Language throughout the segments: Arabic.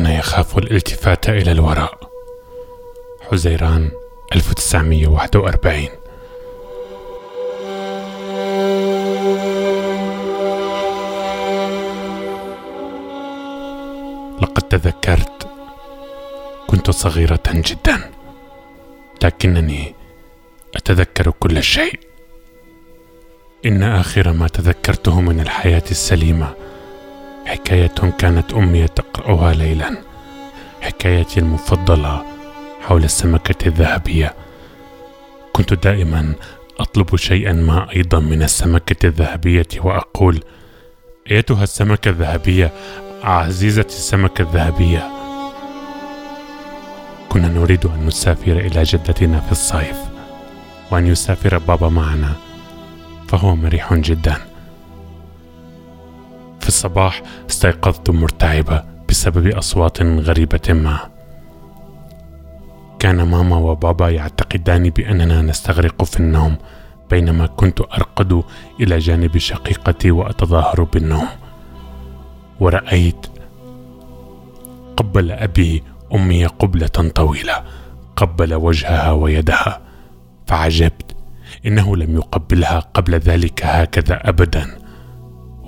كان يخاف الالتفات إلى الوراء. حزيران 1941 لقد تذكرت كنت صغيرة جدا لكنني أتذكر كل شيء. إن آخر ما تذكرته من الحياة السليمة حكاية كانت أمي تقرأها ليلا. حكايتي المفضلة حول السمكة الذهبية. كنت دائما أطلب شيئا ما أيضا من السمكة الذهبية وأقول أيتها السمكة الذهبية؟ عزيزتي السمكة الذهبية. كنا نريد أن نسافر إلى جدتنا في الصيف وأن يسافر بابا معنا فهو مريح جدا. الصباح استيقظت مرتعبة بسبب أصوات غريبة ما. كان ماما وبابا يعتقدان بأننا نستغرق في النوم بينما كنت أرقد إلى جانب شقيقتي وأتظاهر بالنوم. ورأيت قبل أبي أمي قبلة طويلة قبل وجهها ويدها. فعجبت إنه لم يقبلها قبل ذلك هكذا أبدا.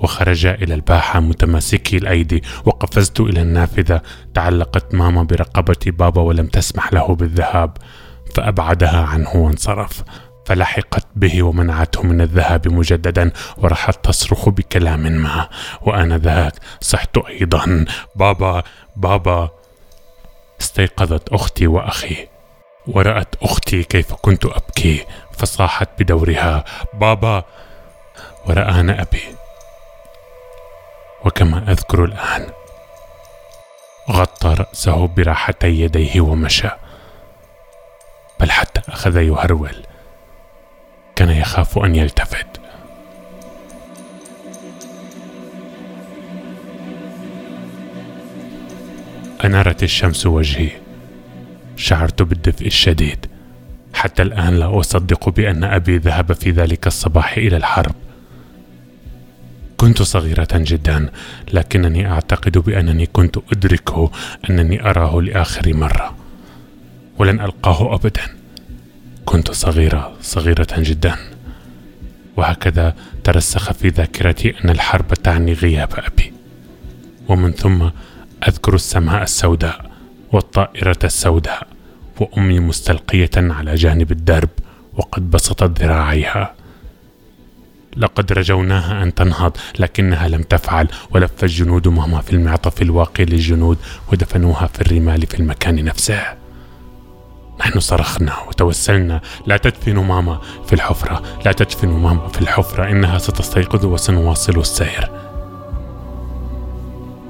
وخرج إلى الباحة متماسكي الأيدي وقفزت إلى النافذة. تعلقت ماما برقبة بابا ولم تسمح له بالذهاب فأبعدها عنه وانصرف. فلحقت به ومنعته من الذهاب مجددا وراحت تصرخ بكلام ما. وأنا ذاك صحت أيضا. بابا بابا. استيقظت أختي وأخي. ورأت أختي كيف كنت أبكي فصاحت بدورها. بابا. ورآنا أبي. وكما أذكر الآن غطى رأسه براحتي يديه ومشى. بل حتى أخذ يهرول كان يخاف أن يلتفت. أنارت الشمس وجهي شعرت بالدفء الشديد. حتى الآن لا أصدق بأن أبي ذهب في ذلك الصباح إلى الحرب. كنت صغيرة جدا لكنني أعتقد بأنني كنت أدرك أنني أراه لآخر مرة. ولن ألقاه أبدا. كنت صغيرة صغيرة جدا. وهكذا ترسخ في ذاكرتي أن الحرب تعني غياب أبي. ومن ثم أذكر السماء السوداء والطائرة السوداء وأمي مستلقية على جانب الدرب وقد بسطت ذراعيها. لقد رجوناها أن تنهض لكنها لم تفعل ولف الجنود ماما في المعطف الواقي للجنود ودفنوها في الرمال في المكان نفسه. نحن صرخنا وتوسلنا لا تدفنوا ماما في الحفرة لا تدفنوا ماما في الحفرة إنها ستستيقظ وسنواصل السير.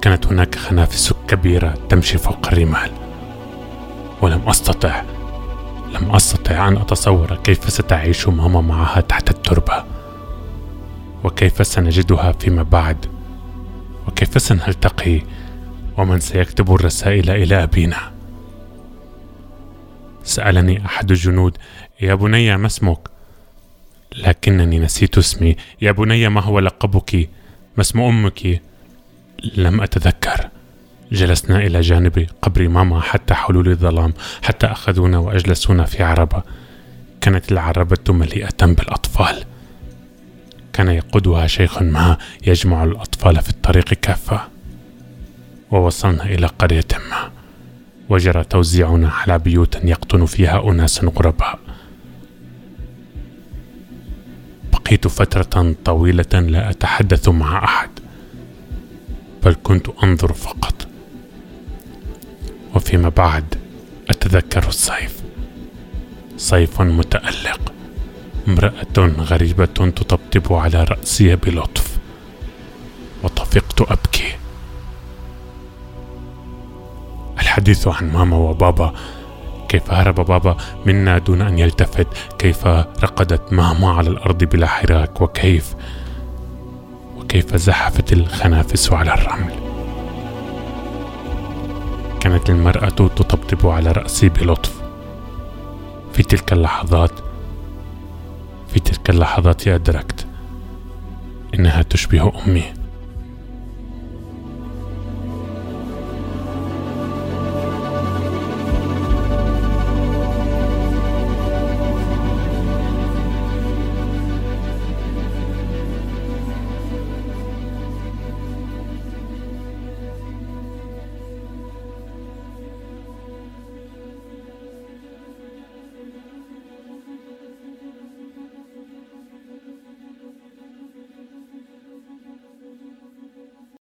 كانت هناك خنافس كبيرة تمشي فوق الرمال. ولم أستطع لم أستطع أن أتصور كيف ستعيش ماما معها تحت التربة. وكيف سنجدها فيما بعد؟ وكيف سنلتقي؟ ومن سيكتب الرسائل إلى أبينا؟ سألني أحد الجنود يا بني ما اسمك؟ لكنني نسيت اسمي. يا بني ما هو لقبك؟ ما اسم أمك؟ لم أتذكر. جلسنا إلى جانب قبر ماما حتى حلول الظلام حتى أخذونا وأجلسونا في عربة. كانت العربة مليئة بالأطفال. كان يقودها شيخ ما يجمع الأطفال في الطريق كافة. ووصلنا إلى قرية ما. وجرى توزيعنا على بيوت يقطن فيها أناس غرباء. بقيت فترة طويلة لا أتحدث مع أحد بل كنت أنظر فقط. وفيما بعد أتذكر الصيف صيف متألق. امرأة غريبة تطبطب على رأسي بلطف. وطفقت أبكي. الحديث عن ماما وبابا. كيف هرب بابا منا دون أن يلتفت؟ كيف رقدت ماما على الأرض بلا حراك؟ وكيف وكيف زحفت الخنافس على الرمل؟ كانت المرأة تطبطب على رأسي بلطف. في تلك اللحظات في تلك اللحظات أدركت إنها تشبه أمي.